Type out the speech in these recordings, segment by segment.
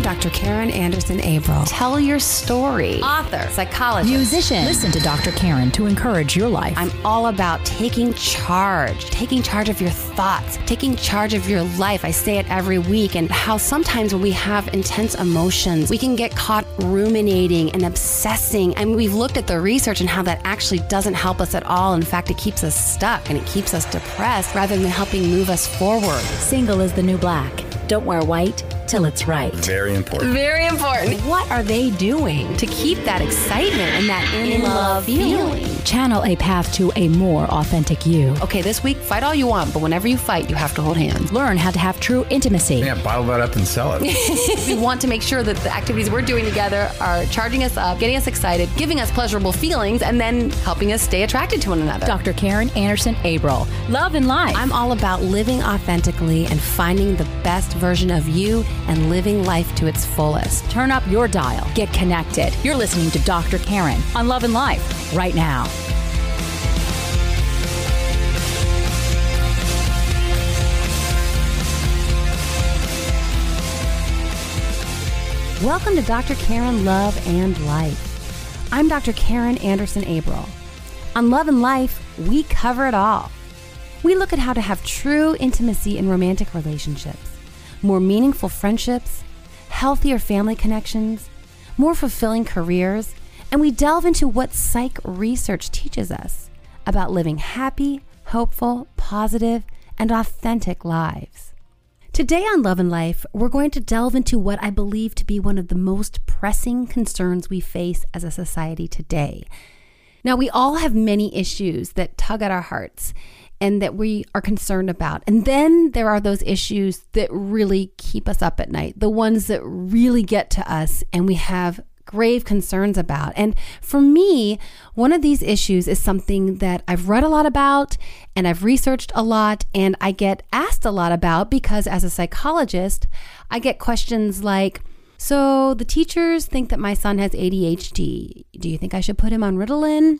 I'm Dr. Karin Anderson Abrell. Tell your story. Author, psychologist, musician. Listen to Dr. Karin to encourage your life. I'm all about taking charge, taking charge of your thoughts, taking charge of your life. I say it every week, and how sometimes when we have intense emotions, we can get caught ruminating and obsessing. And we've looked at the research and how that actually doesn't help us at all. In fact, it keeps us stuck and it keeps us depressed rather than helping move us forward. Single is the new black. Don't wear white till it's right. Very important. Very important. What are they doing to keep that excitement and that in love feeling? Channel a path to a more authentic you. Okay, this week, fight all you want, but whenever you fight, you have to hold hands. Learn how to have true intimacy. Yeah, bottle that up and sell it. we want to make sure that the activities we're doing together are charging us up, getting us excited, giving us pleasurable feelings, and then helping us stay attracted to one another. Dr. Karin Anderson Abrell. Love and life. I'm all about living authentically and finding the best version of you and living life to its fullest. Turn up your dial. Get connected. You're listening to Dr. Karin on Love and Life right now. Welcome to Dr. Karin Love and Life. I'm Dr. Karin Anderson Abrell. On Love and Life, we cover it all. We look at how to have true intimacy in romantic relationships, more meaningful friendships, healthier family connections, more fulfilling careers, and we delve into what psych research teaches us about living happy, hopeful, positive, and authentic lives. Today on Love and Life, we're going to delve into what I believe to be one of the most pressing concerns we face as a society today. Now, we all have many issues that tug at our hearts and that we are concerned about. And then there are those issues that really keep us up at night, the ones that really get to us and we have grave concerns about. And for me, one of these issues is something that I've read a lot about and I've researched a lot and I get asked a lot about because as a psychologist, I get questions like, so the teachers think that my son has ADHD. Do you think I should put him on Ritalin?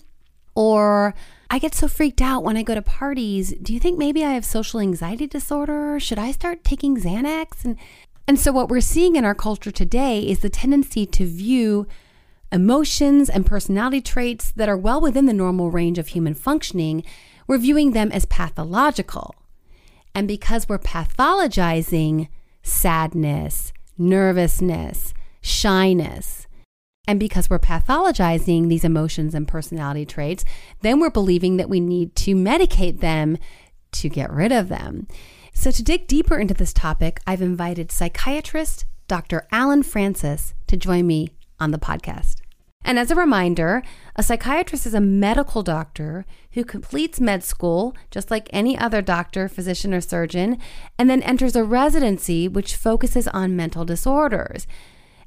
Or I get so freaked out when I go to parties. Do you think maybe I have social anxiety disorder? Should I start taking Xanax? And and so, what we're seeing in our culture today is the tendency to view emotions and personality traits that are well within the normal range of human functioning, we're viewing them as pathological. And because we're pathologizing sadness, nervousness, shyness, and because we're pathologizing these emotions and personality traits, then we're believing that we need to medicate them to get rid of them. So, to dig deeper into this topic, I've invited psychiatrist Dr. Allen Frances to join me on the podcast. And as a reminder, a psychiatrist is a medical doctor who completes med school, just like any other doctor, physician, or surgeon, and then enters a residency which focuses on mental disorders.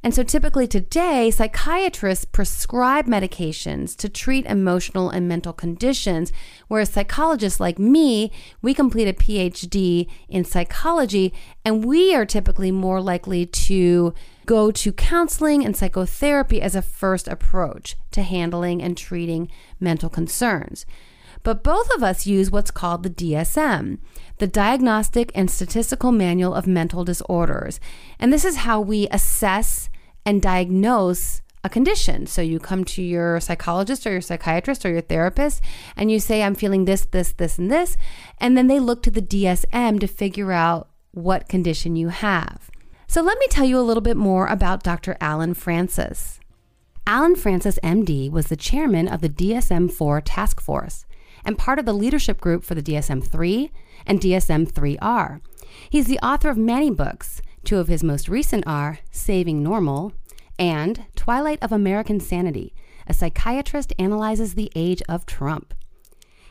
And so typically today, psychiatrists prescribe medications to treat emotional and mental conditions, whereas psychologists like me, we complete a PhD in psychology, and we are typically more likely to go to counseling and psychotherapy as a first approach to handling and treating mental concerns. But both of us use what's called the DSM, the Diagnostic and Statistical Manual of Mental Disorders. And this is how we assess and diagnose a condition. So you come to your psychologist or your psychiatrist or your therapist and you say, I'm feeling this, this, this, and this. And then they look to the DSM to figure out what condition you have. So let me tell you a little bit more about Dr. Allen Frances. Allen Frances, MD, was the chairman of the DSM 4 task force and part of the leadership group for the DSM 3 and DSM 3R. He's the author of many books, Two of his most recent are Saving Normal and Twilight of American Sanity. A psychiatrist analyzes the age of Trump.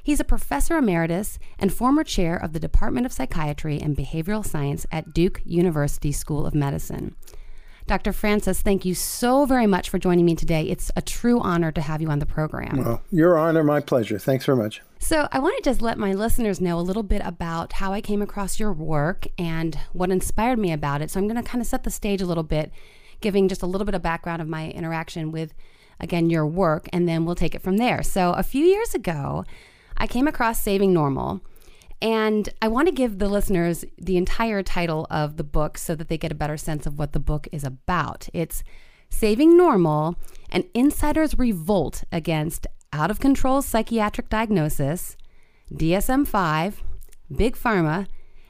He's a professor emeritus and former chair of the Department of Psychiatry and Behavioral Science at Duke University School of Medicine. Dr. Frances, thank you so very much for joining me today. It's a true honor to have you on the program. Well, your honor, my pleasure. Thanks very much. So, I want to just let my listeners know a little bit about how I came across your work and what inspired me about it. So, I'm going to kind of set the stage a little bit, giving just a little bit of background of my interaction with, again, your work, and then we'll take it from there. So, a few years ago, I came across Saving Normal And I want to give the listeners the entire title of the book so that they get a better sense of what the book is about. It's Saving Normal An Insider's Revolt Against Out of Control Psychiatric Diagnosis, DSM 5, Big Pharma,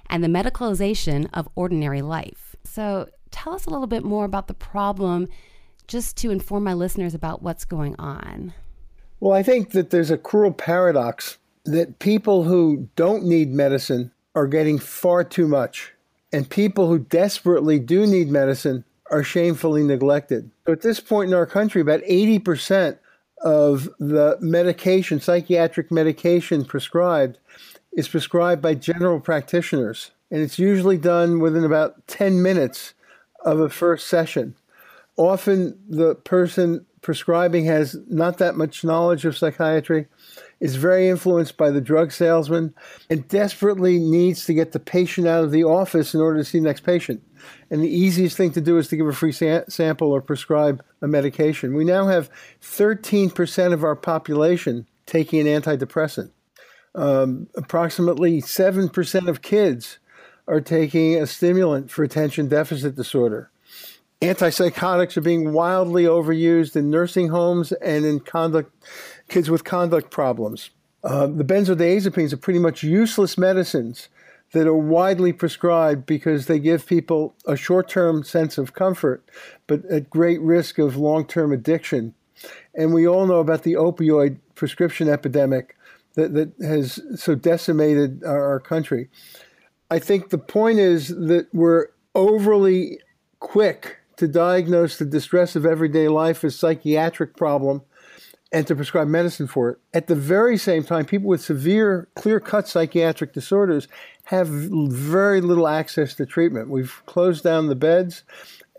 and the Medicalization of Ordinary Life. So tell us a little bit more about the problem just to inform my listeners about what's going on. Well, I think that there's a cruel paradox that people who don't need medicine are getting far too much, and people who desperately do need medicine are shamefully neglected. So at this point in our country, about 80% of the medication, psychiatric medication prescribed, is prescribed by general practitioners. And it's usually done within about 10 minutes of a first session. Often the person prescribing has not that much knowledge of psychiatry, is very influenced by the drug salesman, and desperately needs to get the patient out of the office in order to see the next patient. And the easiest thing to do is to give a free sa- sample or prescribe a medication. We now have 13% of our population taking an antidepressant. Um, approximately 7% of kids are taking a stimulant for attention deficit disorder. Antipsychotics are being wildly overused in nursing homes and in conduct, kids with conduct problems. Uh, the benzodiazepines are pretty much useless medicines that are widely prescribed because they give people a short term sense of comfort, but at great risk of long term addiction. And we all know about the opioid prescription epidemic that, that has so decimated our, our country. I think the point is that we're overly quick to diagnose the distress of everyday life as psychiatric problem and to prescribe medicine for it. At the very same time, people with severe, clear cut psychiatric disorders have very little access to treatment. We've closed down the beds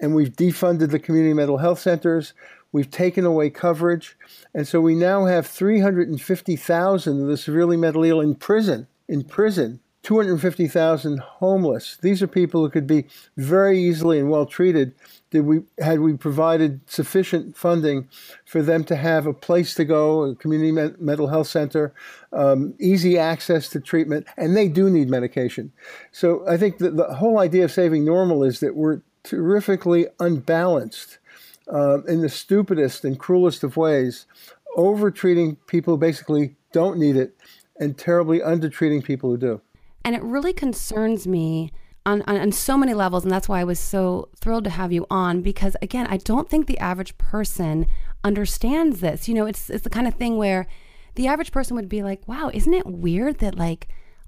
and we've defunded the community mental health centers. We've taken away coverage. And so we now have 350,000 of the severely mentally ill in prison, in prison, 250,000 homeless. These are people who could be very easily and well treated did we had we provided sufficient funding for them to have a place to go, a community mental health center, um, easy access to treatment, and they do need medication. So I think that the whole idea of saving normal is that we're terrifically unbalanced uh, in the stupidest and cruelest of ways, over treating people who basically don't need it, and terribly undertreating people who do. And it really concerns me on, on, on, so many levels. And that's why I was so thrilled to have you on because, again, I don't think the average person understands this. You know, it's, it's the kind of thing where the average person would be like, wow, isn't it weird that like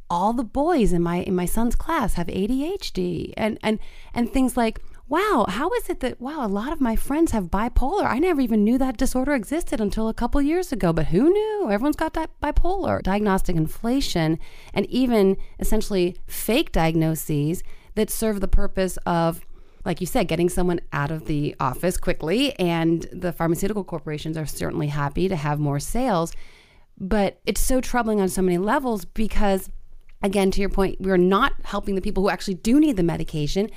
all the boys in my in my son's class have ADHD and and and things like wow, how is it that, wow, a lot of my friends have bipolar? I never even knew that disorder existed until a couple years ago, but who knew? Everyone's got that bipolar. Diagnostic inflation and even essentially fake diagnoses that serve the purpose of like you said, getting someone out of the office quickly, and the pharmaceutical corporations are certainly happy to have more sales. But it's so troubling on so many levels because again, to your point, we're not helping the people who actually do need the medication.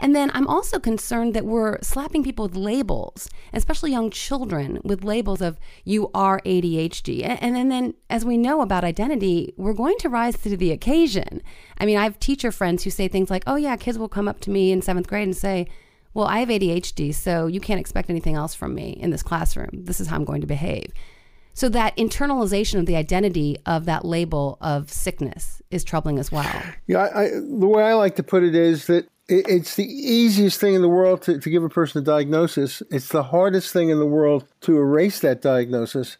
And then I'm also concerned that we're slapping people with labels, especially young children, with labels of you are ADHD. And, and then, as we know about identity, we're going to rise to the occasion. I mean, I have teacher friends who say things like, oh, yeah, kids will come up to me in seventh grade and say, well, I have ADHD, so you can't expect anything else from me in this classroom. This is how I'm going to behave. So that internalization of the identity of that label of sickness is troubling as well. Yeah, I, the way I like to put it is that it, it's the easiest thing in the world to, to give a person a diagnosis. It's the hardest thing in the world to erase that diagnosis.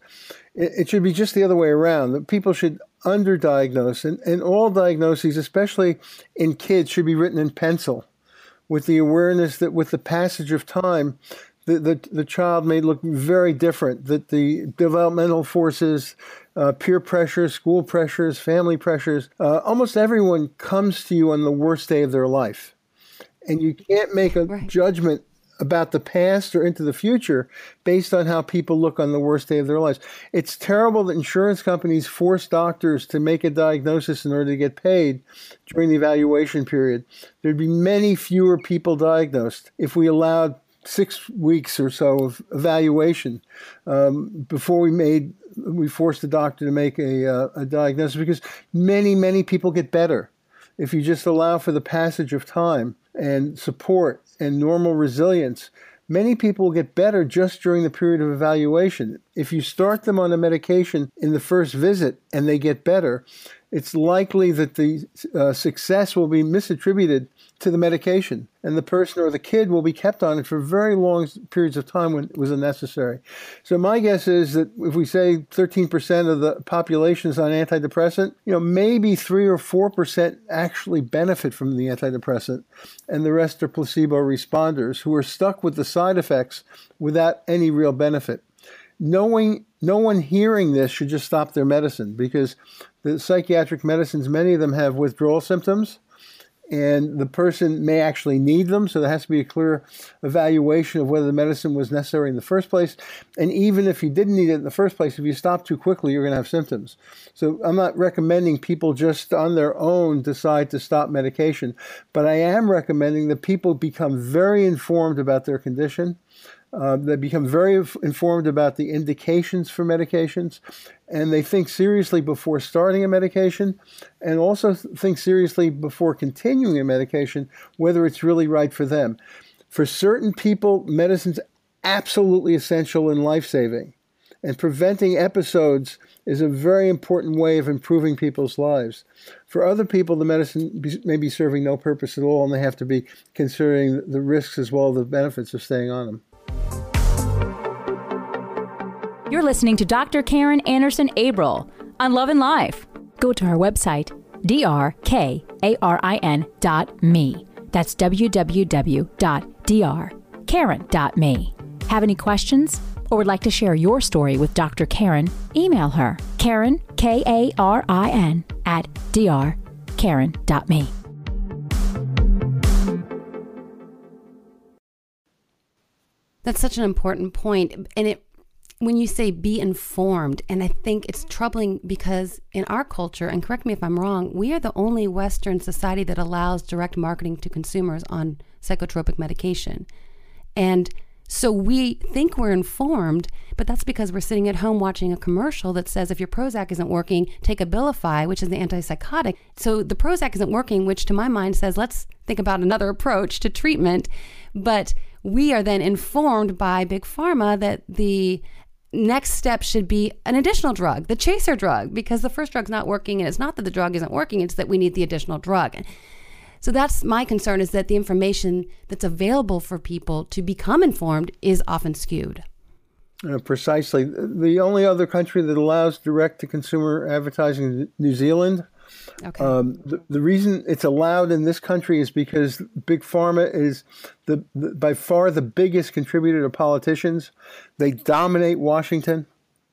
It, it should be just the other way around. That people should underdiagnose, and, and all diagnoses, especially in kids, should be written in pencil with the awareness that with the passage of time, the, the, the child may look very different, that the developmental forces, uh, peer pressures, school pressures, family pressures, uh, almost everyone comes to you on the worst day of their life. And you can't make a right. judgment about the past or into the future based on how people look on the worst day of their lives. It's terrible that insurance companies force doctors to make a diagnosis in order to get paid during the evaluation period. There'd be many fewer people diagnosed if we allowed six weeks or so of evaluation um, before we made we forced the doctor to make a, uh, a diagnosis because many, many people get better if you just allow for the passage of time and support and normal resilience. Many people get better just during the period of evaluation. If you start them on a medication in the first visit and they get better, it's likely that the uh, success will be misattributed to the medication, and the person or the kid will be kept on it for very long periods of time when it was unnecessary. So my guess is that if we say 13% of the population is on antidepressant, you know, maybe 3 or 4% actually benefit from the antidepressant, and the rest are placebo responders who are stuck with the side effects without any real benefit. Knowing no one hearing this should just stop their medicine because the psychiatric medicines, many of them have withdrawal symptoms, and the person may actually need them. So there has to be a clear evaluation of whether the medicine was necessary in the first place. And even if you didn't need it in the first place, if you stop too quickly, you're going to have symptoms. So I'm not recommending people just on their own decide to stop medication, but I am recommending that people become very informed about their condition uh, they become very informed about the indications for medications, and they think seriously before starting a medication, and also think seriously before continuing a medication whether it's really right for them. For certain people, medicine's absolutely essential and life saving, and preventing episodes is a very important way of improving people's lives. For other people, the medicine may be serving no purpose at all, and they have to be considering the risks as well as the benefits of staying on them. You're listening to Dr. Karin Anderson Abrell on Love and Life. Go to our website, drkarin.me. That's www.drkarin.me. Have any questions or would like to share your story with Dr. Karin? Email her, Karin, K A R I N, at drkarin.me. That's such an important point. and it when you say be informed, and I think it's troubling because in our culture, and correct me if I'm wrong, we are the only Western society that allows direct marketing to consumers on psychotropic medication. And so we think we're informed, but that's because we're sitting at home watching a commercial that says if your Prozac isn't working, take Abilify, which is the antipsychotic. So the Prozac isn't working, which to my mind says let's think about another approach to treatment. But we are then informed by Big Pharma that the next step should be an additional drug, the chaser drug, because the first drug's not working. And it's not that the drug isn't working, it's that we need the additional drug. So that's my concern is that the information that's available for people to become informed is often skewed. Uh, precisely. The only other country that allows direct to consumer advertising is New Zealand. Okay. Um, the, the, reason it's allowed in this country is because big pharma is the, the, by far the biggest contributor to politicians. They dominate Washington.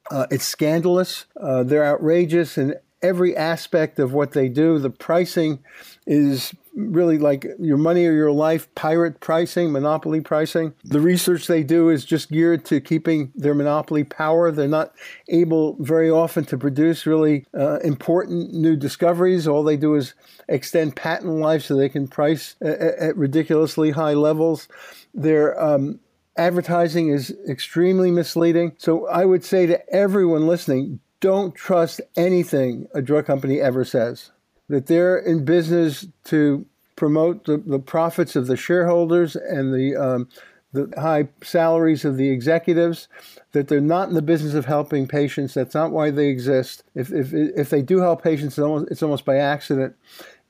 Uh, it's scandalous. Uh, they're outrageous in every aspect of what they do. The pricing is really like your money or your life pirate pricing, monopoly pricing. The research they do is just geared to keeping their monopoly power. They're not able very often to produce really uh, important new discoveries. All they do is extend patent life so they can price at, at ridiculously high levels. Their um, advertising is extremely misleading. So I would say to everyone listening, don't trust anything a drug company ever says that they're in business to promote the, the profits of the shareholders and the um, the high salaries of the executives, that they're not in the business of helping patients. That's not why they exist. If, if, if they do help patients, it's almost, it's almost by accident.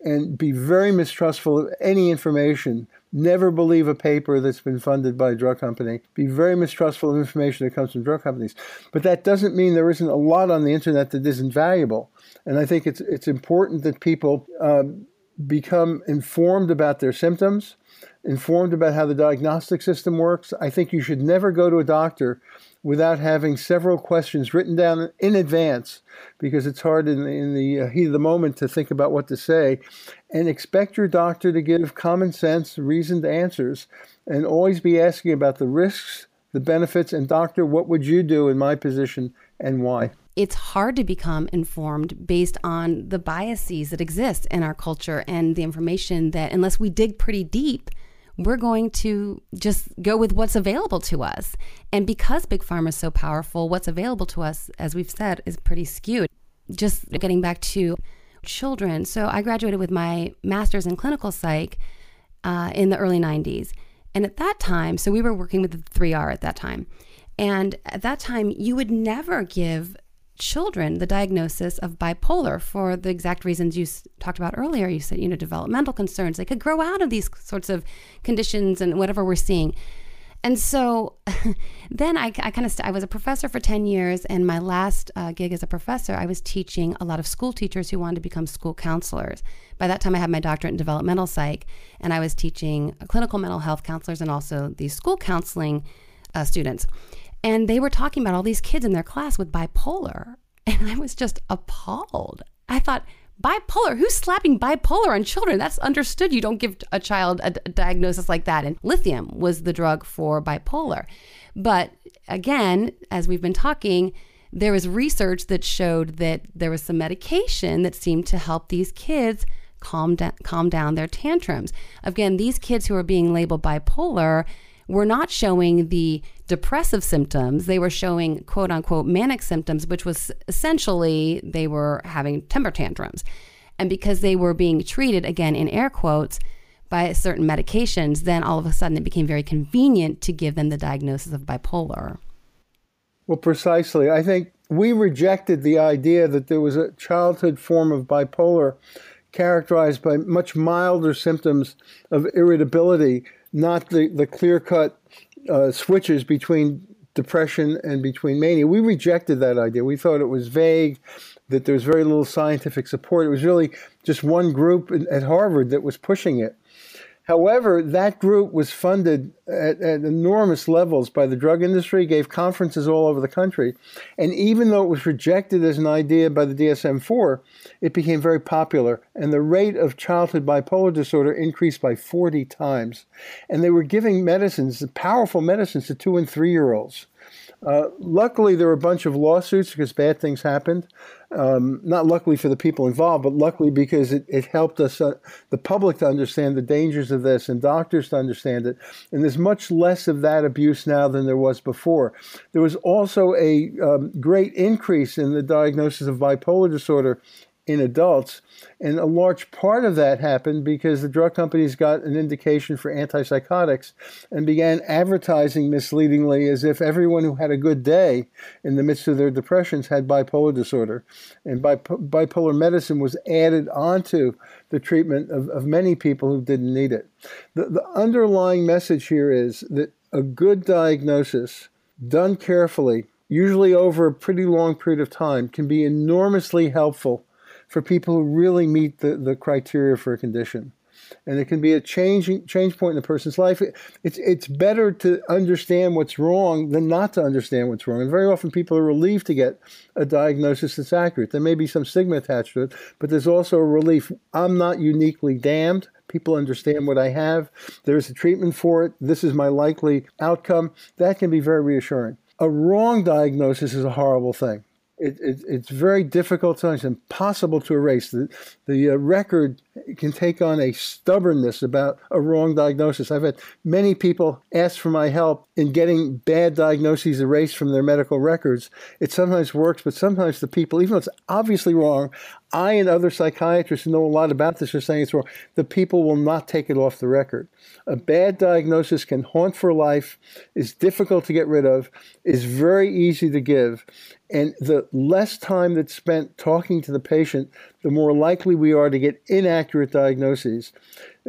And be very mistrustful of any information. Never believe a paper that's been funded by a drug company. Be very mistrustful of information that comes from drug companies. But that doesn't mean there isn't a lot on the internet that isn't valuable. And I think it's it's important that people um, become informed about their symptoms, informed about how the diagnostic system works. I think you should never go to a doctor without having several questions written down in advance because it's hard in, in the uh, heat of the moment to think about what to say. And expect your doctor to give common sense, reasoned answers and always be asking about the risks, the benefits, and doctor, what would you do in my position and why? it's hard to become informed based on the biases that exist in our culture and the information that, unless we dig pretty deep, we're going to just go with what's available to us. And because Big Pharma is so powerful, what's available to us, as we've said, is pretty skewed. Just getting back to children. So I graduated with my master's in clinical psych uh, in the early 90s. And at that time, so we were working with the 3R at that time. And at that time, you would never give children the diagnosis of bipolar for the exact reasons you talked about earlier. You said, you know, developmental concerns. They could grow out of these sorts of conditions and whatever we're seeing. And so then I, I kind of, st- I was a professor for 10 years. And my last uh, gig as a professor, I was teaching a lot of school teachers who wanted to become school counselors. By that time, I had my doctorate in developmental psych, and I was teaching clinical mental health counselors and also these school counseling uh, students. And they were talking about all these kids in their class with bipolar. And I was just appalled. I thought, bipolar, who's slapping bipolar on children? That's understood. You don't give a child a, a diagnosis like that. And lithium was the drug for bipolar. But again, as we've been talking, there was research that showed that there was some medication that seemed to help these kids calm calm down their tantrums. Again, these kids who are being labeled bipolar were not showing the depressive symptoms. They were showing quote unquote manic symptoms, which was essentially they were having temper tantrums. And because they were being treated, again, in air quotes, by certain medications, then all of a sudden it became very convenient to give them the diagnosis of bipolar. Well, precisely. I think we rejected the idea that there was a childhood form of bipolar characterized by much milder symptoms of irritability, not the, the clear cut uh, switches between depression and between mania. We rejected that idea. We thought it was vague, that there was very little scientific support. It was really just one group at Harvard that was pushing it. However, that group was funded at, at, enormous levels by the drug industry, gave conferences all over the country. And even though it was rejected as an idea by the DSM 4, it became very popular. And the rate of childhood bipolar disorder increased by 40 times. And they were giving medicines, powerful medicines, to two and three year olds. Uh, luckily, there were a bunch of lawsuits because bad things happened. Um, not luckily for the people involved, but luckily because it, it helped us, uh, the public, to understand the dangers of this and doctors to understand it. And there's much less of that abuse now than there was before. There was also a um, great increase in the diagnosis of bipolar disorder in adults. And a large part of that happened because the drug companies got an indication for antipsychotics and began advertising misleadingly as if everyone who had a good day in the midst of their depressions had bipolar disorder. And bipolar medicine was added onto the treatment of, of many people who didn't need it. The, the underlying message here is that a good diagnosis done carefully usually over a pretty long period of time, can be enormously helpful for people who really meet the, the criteria for a condition. And it can be a change, change point in a person's life. It, it's, it's better to understand what's wrong than not to understand what's wrong. And very often people are relieved to get a diagnosis that's accurate. There may be some stigma attached to it, but there's also a relief. I'm not uniquely damned. People understand what I have. There's a treatment for it. This is my likely outcome. That can be very reassuring. A wrong diagnosis is a horrible thing it, it, it's very difficult to it's impossible to erase. The, the uh, record can take on a stubbornness about a wrong diagnosis. I've had many people ask for my help in getting bad diagnoses erased from their medical records. It sometimes works, but sometimes the people, even though it's obviously wrong, I and other psychiatrists know a lot about this are saying it's wrong. The people will not take it off the record. A bad diagnosis can haunt for life, is difficult to get rid of, is very easy to give. And the less time that's spent talking to the patient, the more likely we are to get inaccurate diagnoses.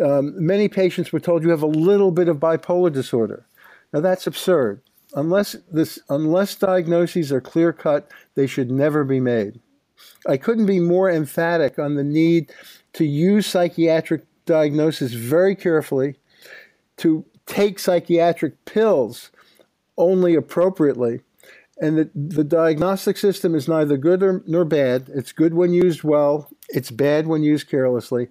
Um, many patients were told you have a little bit of bipolar disorder. Now that's absurd. Unless this, unless diagnoses are clear cut, they should never be made. I couldn't be more emphatic on the need to use psychiatric diagnosis very carefully, to take psychiatric pills only appropriately, and that the diagnostic system is neither good or, nor bad. It's good when used well, it's bad when used carelessly.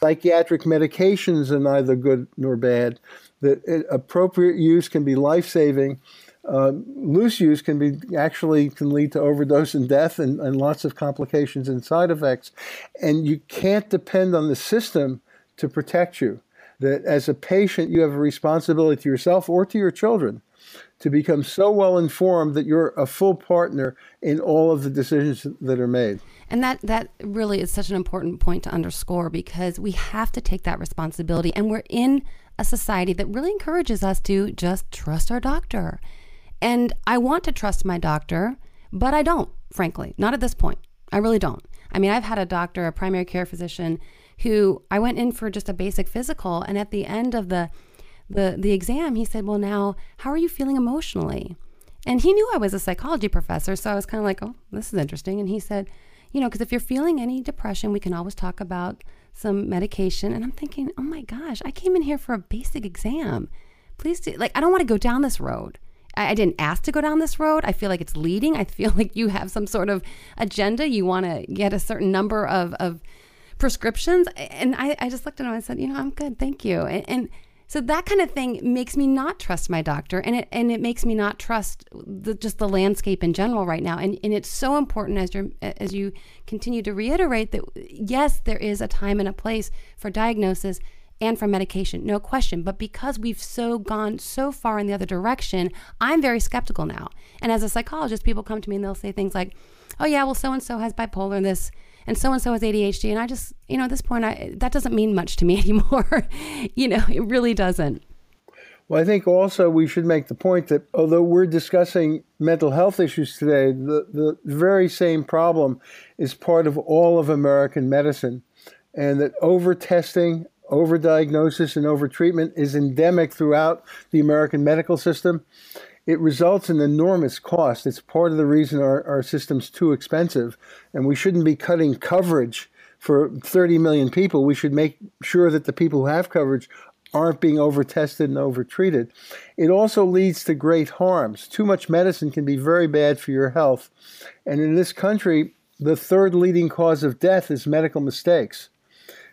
Psychiatric medications are neither good nor bad. Uh, appropriate use can be life saving uh, loose use can be actually can lead to overdose and death and, and lots of complications and side effects. And you can't depend on the system to protect you. that as a patient, you have a responsibility to yourself or to your children to become so well informed that you're a full partner in all of the decisions that are made. And that that really is such an important point to underscore because we have to take that responsibility and we're in a society that really encourages us to just trust our doctor. And I want to trust my doctor, but I don't, frankly, not at this point. I really don't. I mean, I've had a doctor, a primary care physician who I went in for just a basic physical and at the end of the the the exam, he said, "Well, now, how are you feeling emotionally?" And he knew I was a psychology professor, so I was kind of like, "Oh, this is interesting." And he said, "You know, because if you're feeling any depression, we can always talk about some medication." And I'm thinking, "Oh my gosh, I came in here for a basic exam. Please do like I don't want to go down this road." I, I didn't ask to go down this road. I feel like it's leading. I feel like you have some sort of agenda. You want to get a certain number of, of prescriptions. And I, I just looked at him and I said, you know, I'm good. Thank you. And, and so that kind of thing makes me not trust my doctor, and it and it makes me not trust the, just the landscape in general right now. And and it's so important as you as you continue to reiterate that yes, there is a time and a place for diagnosis and for medication, no question. But because we've so gone so far in the other direction, I'm very skeptical now. And as a psychologist, people come to me and they'll say things like, "Oh yeah, well so and so has bipolar, and this." And so and so has ADHD. And I just, you know, at this point, I, that doesn't mean much to me anymore. you know, it really doesn't. Well, I think also we should make the point that although we're discussing mental health issues today, the, the very same problem is part of all of American medicine. And that over testing, over diagnosis, and over treatment is endemic throughout the American medical system it results in enormous cost. It's part of the reason our, our system's too expensive, and we shouldn't be cutting coverage for 30 million people. We should make sure that the people who have coverage aren't being overtested and overtreated. It also leads to great harms. Too much medicine can be very bad for your health. And in this country, the third leading cause of death is medical mistakes.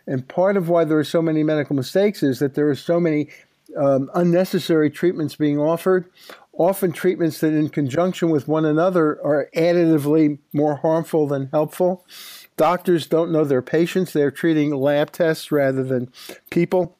And part of why there are so many medical mistakes is that there are so many um, unnecessary treatments being offered often treatments that, in conjunction with one another, are additively more harmful than helpful. Doctors don't know their patients, they're treating lab tests rather than people.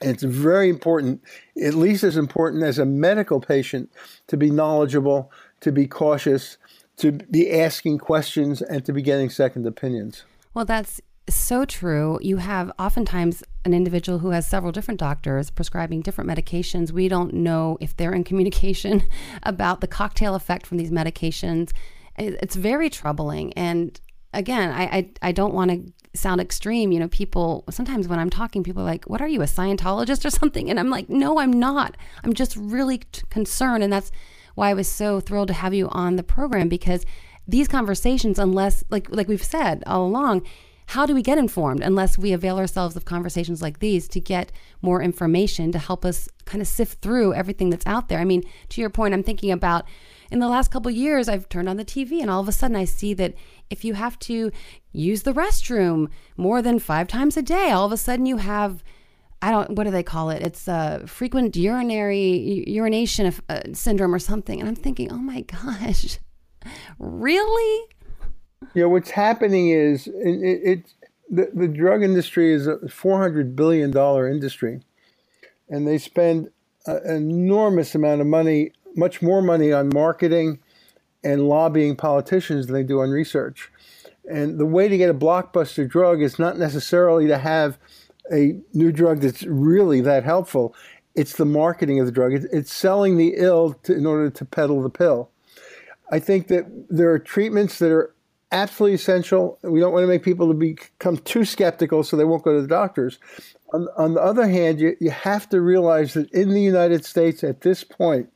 It's very important, at least as important as a medical patient, to be knowledgeable, to be cautious, to be asking questions, and to be getting second opinions. Well, that's so true. You have oftentimes an individual who has several different doctors prescribing different medications. We don't know if they're in communication about the cocktail effect from these medications. It's very troubling. And again, I, I, I don't want to sound extreme. You know, people sometimes when I'm talking, people are like, What are you, a Scientologist or something? And I'm like, No, I'm not. I'm just really t- concerned. And that's why I was so thrilled to have you on the program because these conversations, unless, like, like we've said all along, how do we get informed unless we avail ourselves of conversations like these to get more information to help us kind of sift through everything that's out there? I mean, to your point, I'm thinking about in the last couple years, I've turned on the TV and all of a sudden I see that if you have to use the restroom more than five times a day, all of a sudden you have I don't what do they call it? It's a frequent urinary urination uh, syndrome or something. And I'm thinking, oh my gosh, really? Yeah, what's happening is it, it the, the drug industry is a $400 billion industry, and they spend an enormous amount of money, much more money on marketing and lobbying politicians than they do on research. And the way to get a blockbuster drug is not necessarily to have a new drug that's really that helpful. It's the marketing of the drug. It's, selling the ill to, in order to peddle the pill. I think that there are treatments that are absolutely essential. We don't want to make people to become too skeptical so they won't go to the doctors. On, on the other hand, you, you have to realize that in the United States at this point,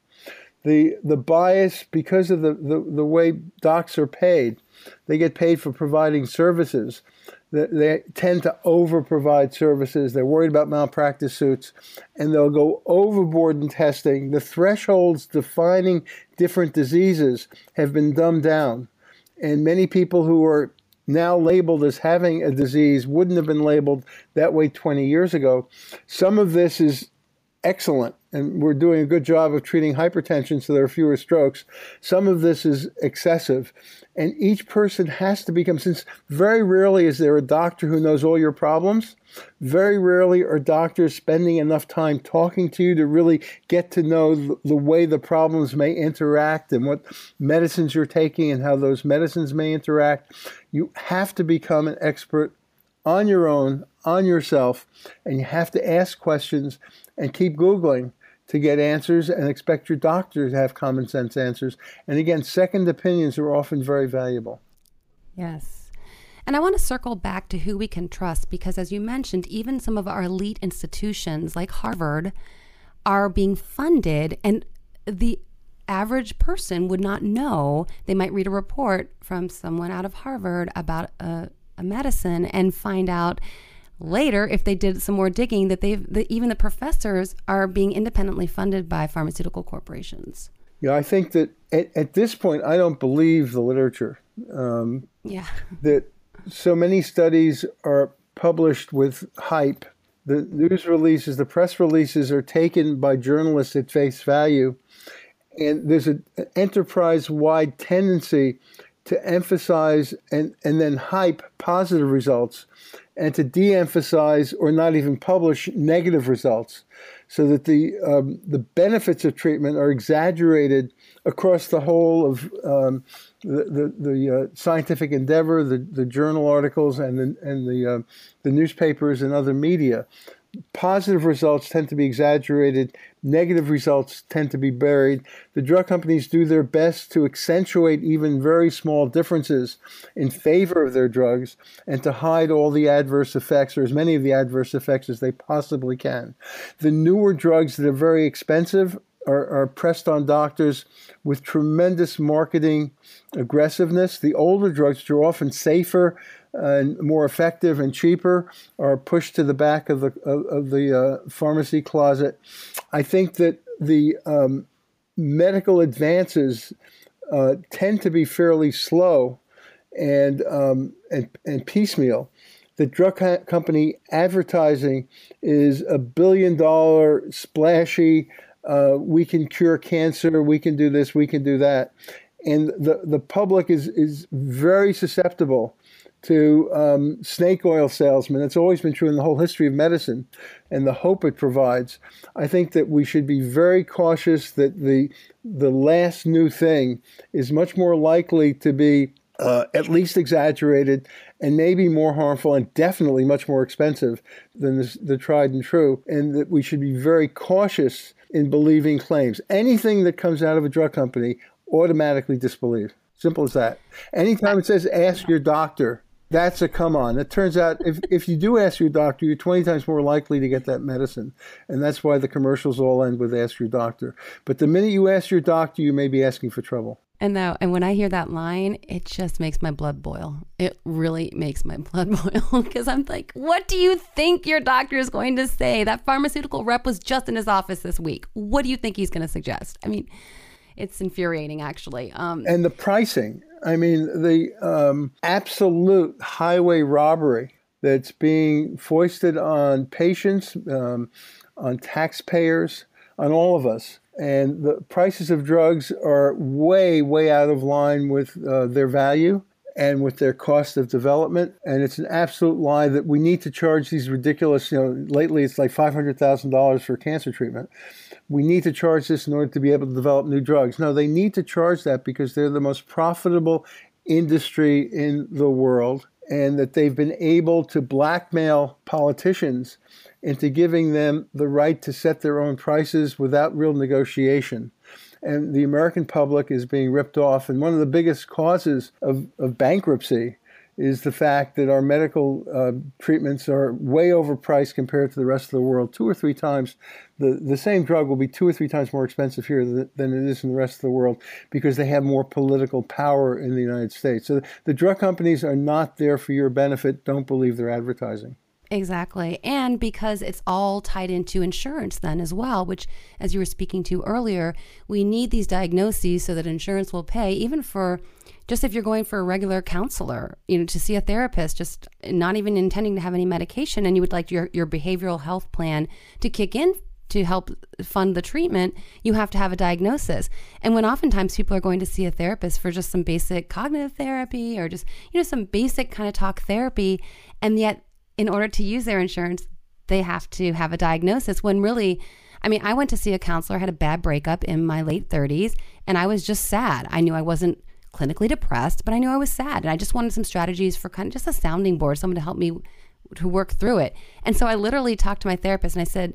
the the bias because of the, the, the way docs are paid, they get paid for providing services. They tend to over provide services. They're worried about malpractice suits and they'll go overboard in testing. The thresholds defining different diseases have been dumbed down and many people who are now labeled as having a disease wouldn't have been labeled that way 20 years ago. Some of this is excellent and we're doing a good job of treating hypertension so there are fewer strokes. Some of this is excessive. And each person has to become, since very rarely is there a doctor who knows all your problems, very rarely are doctors spending enough time talking to you to really get to know the way the problems may interact and what medicines you're taking and how those medicines may interact. You have to become an expert on your own, on yourself, and you have to ask questions and keep Googling to get answers and expect your doctor to have common sense answers. And again, second opinions are often very valuable. Yes. And I want to circle back to who we can trust because, as you mentioned, even some of our elite institutions like Harvard are being funded, and the average person would not know. They might read a report from someone out of Harvard about a, a medicine and find out later, if they did some more digging, that they've that even the professors are being independently funded by pharmaceutical corporations. Yeah, I think that at, at this point, I don't believe the literature. Um, yeah. That so many studies are published with hype. The news releases, the press releases are taken by journalists at face value. And there's an enterprise wide tendency to emphasize and, and then hype positive results and to de emphasize or not even publish negative results so that the, um, the benefits of treatment are exaggerated across the whole of um, the, the, the uh, scientific endeavor, the, the journal articles, and the, and the, uh, the newspapers and other media. Positive results tend to be exaggerated, negative results tend to be buried. The drug companies do their best to accentuate even very small differences in favor of their drugs and to hide all the adverse effects or as many of the adverse effects as they possibly can. The newer drugs that are very expensive are, are pressed on doctors with tremendous marketing aggressiveness. The older drugs, which are often safer, and more effective and cheaper are pushed to the back of the of, of the uh, pharmacy closet. I think that the um, medical advances uh, tend to be fairly slow and um, and, and piecemeal. The drug company advertising is a billion dollar splashy. Uh, we can cure cancer. We can do this. We can do that, and the the public is is very susceptible to um, snake oil salesmen. It's always been true in the whole history of medicine and the hope it provides. I think that we should be very cautious that the, the last new thing is much more likely to be uh, at least exaggerated and maybe more harmful and definitely much more expensive than the, the tried and true. And that we should be very cautious in believing claims. Anything that comes out of a drug company, automatically disbelieve. Simple as that. Anytime it says ask your doctor, that's a come on. It turns out if, if you do ask your doctor, you're 20 times more likely to get that medicine. And that's why the commercials all end with ask your doctor. But the minute you ask your doctor, you may be asking for trouble. And now, and when I hear that line, it just makes my blood boil. It really makes my blood boil because I'm like, what do you think your doctor is going to say? That pharmaceutical rep was just in his office this week. What do you think he's going to suggest? I mean, it's infuriating, actually. Um, and the pricing. I mean, the um, absolute highway robbery that's being foisted on patients, um, on taxpayers, on all of us. And the prices of drugs are way, way out of line with uh, their value and with their cost of development. And it's an absolute lie that we need to charge these ridiculous, you know, lately it's like $500,000 for cancer treatment we need to charge this in order to be able to develop new drugs. No, they need to charge that because they're the most profitable industry in the world and that they've been able to blackmail politicians into giving them the right to set their own prices without real negotiation. And the American public is being ripped off. And one of the biggest causes of, of bankruptcy is the fact that our medical uh, treatments are way overpriced compared to the rest of the world. Two or three times, the, the same drug will be two or three times more expensive here than, it is in the rest of the world because they have more political power in the United States. So the drug companies are not there for your benefit. Don't believe their advertising. Exactly. And because it's all tied into insurance, then as well, which, as you were speaking to earlier, we need these diagnoses so that insurance will pay, even for just if you're going for a regular counselor, you know, to see a therapist, just not even intending to have any medication, and you would like your, your behavioral health plan to kick in to help fund the treatment, you have to have a diagnosis. And when oftentimes people are going to see a therapist for just some basic cognitive therapy or just, you know, some basic kind of talk therapy, and yet in order to use their insurance, they have to have a diagnosis when really I mean, I went to see a counselor, had a bad breakup in my late 30s, and I was just sad. I knew I wasn't clinically depressed, but I knew I was sad. And I just wanted some strategies for kind of just a sounding board, someone to help me to work through it. And so I literally talked to my therapist and I said,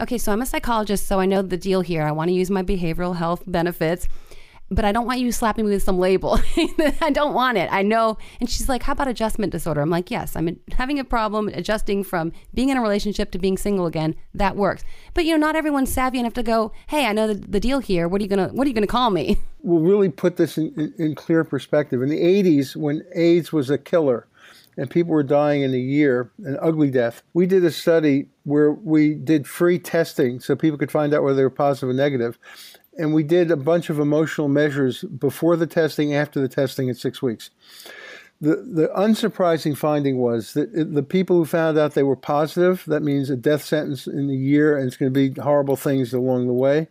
okay, so I'm a psychologist, so I know the deal here. I want to use my behavioral health benefits but I don't want you slapping me with some label. I don't want it. I know. And she's like, How about adjustment disorder? I'm like, Yes, I'm having a problem adjusting from being in a relationship to being single again. That works. But you know, not everyone's savvy enough to go, Hey, I know the, the deal here. What are you gonna What are you gonna call me? We'll really put this in, in, in clear perspective. In the 80s, when AIDS was a killer, and people were dying in a year, an ugly death. We did a study where we did free testing so people could find out whether they were positive or negative and we did a bunch of emotional measures before the testing, after the testing, at six weeks. The, the unsurprising finding was that the people who found out they were positive, that means a death sentence in a year and it's going to be horrible things along the way,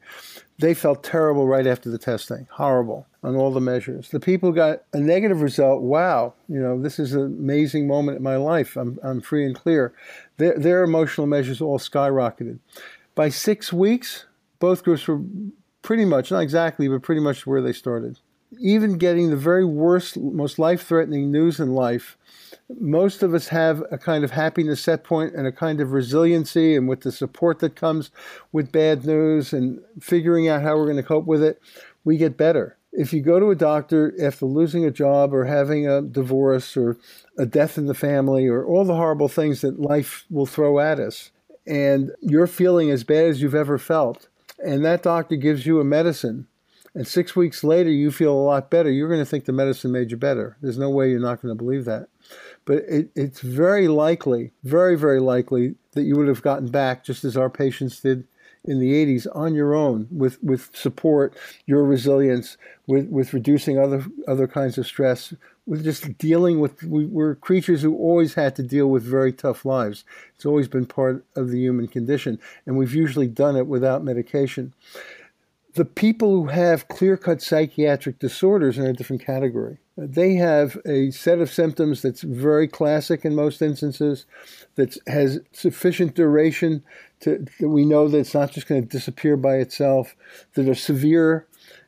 they felt terrible right after the testing. Horrible on all the measures. The people who got a negative result, wow, you know, this is an amazing moment in my life. I'm, I'm free and clear. Their, their emotional measures all skyrocketed. By six weeks, both groups were pretty much, not exactly, but pretty much where they started. Even getting the very worst, most life threatening news in life, most of us have a kind of happiness set point and a kind of resiliency, and with the support that comes with bad news and figuring out how we're going to cope with it, we get better. If you go to a doctor after losing a job or having a divorce or a death in the family or all the horrible things that life will throw at us, and you're feeling as bad as you've ever felt, and that doctor gives you a medicine, and six weeks later you feel a lot better, you're going to think the medicine made you better. There's no way you're not going to believe that. But it, it's very likely, very, very likely that you would have gotten back just as our patients did in the 80s on your own with, with support, your resilience, with, with reducing other, other kinds of stress, with just dealing with, we, we're creatures who always had to deal with very tough lives. It's always been part of the human condition, and we've usually done it without medication. The people who have clear cut psychiatric disorders are in a different category. They have a set of symptoms that's very classic in most instances, that has sufficient duration to, that we know that it's not just going to disappear by itself, that are severe,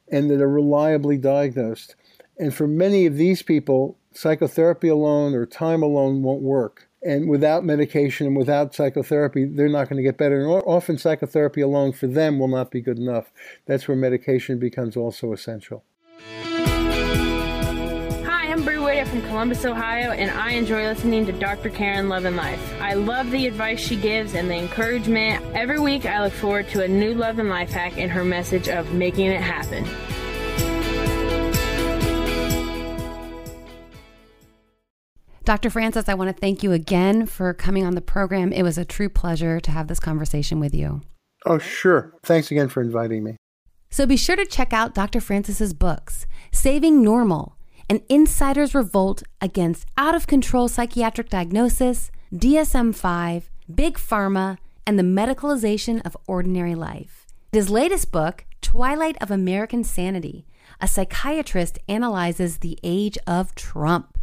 and that are reliably diagnosed. And for many of these people, psychotherapy alone or time alone won't work. And without medication and without psychotherapy, they're not going to get better. And often, psychotherapy alone for them will not be good enough. That's where medication becomes also essential. Hi, I'm Brie Whittier from Columbus, Ohio, and I enjoy listening to Dr. Karin Love and Life. I love the advice she gives and the encouragement. Every week, I look forward to a new Love and Life hack and her message of making it happen. Dr. Frances, I want to thank you again for coming on the program. It was a true pleasure to have this conversation with you. Oh, sure. Thanks again for inviting me. So be sure to check out Dr. Frances's books, Saving Normal an insider's revolt against out of control psychiatric diagnosis, DSM 5, Big Pharma, and the medicalization of ordinary life. His latest book, Twilight of American Sanity, a psychiatrist analyzes the age of Trump.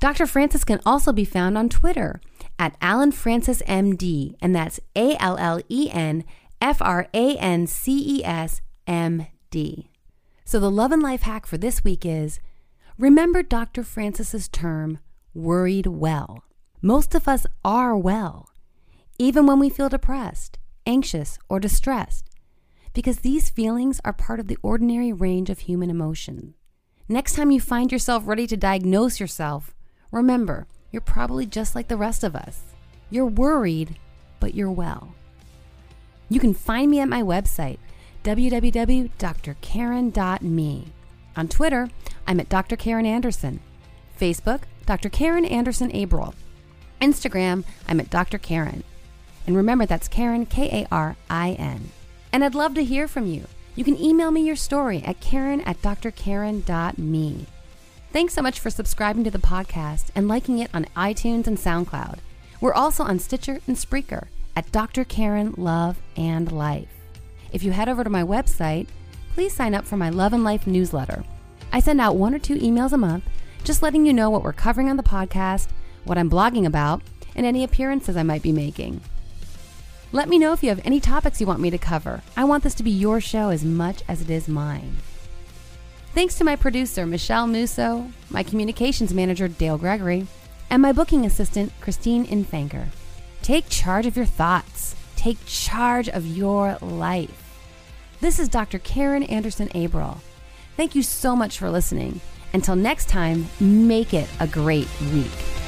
Dr. Frances can also be found on Twitter at Allen Frances MD, and that's A L L E N F R A N C E S M D. So the love and life hack for this week is Remember Dr. Frances's term, worried well. Most of us are well, even when we feel depressed, anxious, or distressed, because these feelings are part of the ordinary range of human emotion. Next time you find yourself ready to diagnose yourself, remember, you're probably just like the rest of us. You're worried, but you're well. You can find me at my website, www.drkarin.me. On Twitter, I'm at Dr. Karin Anderson. Facebook, Dr. Karin Anderson Abrell. Instagram, I'm at Dr. Karin. And remember, that's Karin, K A R I N. And I'd love to hear from you. You can email me your story at karin at drkarin.me. Thanks so much for subscribing to the podcast and liking it on iTunes and SoundCloud. We're also on Stitcher and Spreaker at Dr. Karin Love and Life. If you head over to my website, please sign up for my Love and Life newsletter. I send out one or two emails a month just letting you know what we're covering on the podcast, what I'm blogging about, and any appearances I might be making. Let me know if you have any topics you want me to cover. I want this to be your show as much as it is mine. Thanks to my producer, Michelle Musso, my communications manager, Dale Gregory, and my booking assistant, Christine Infanker. Take charge of your thoughts. Take charge of your life. This is Dr. Karin Anderson Abrell. Thank you so much for listening. Until next time, make it a great week.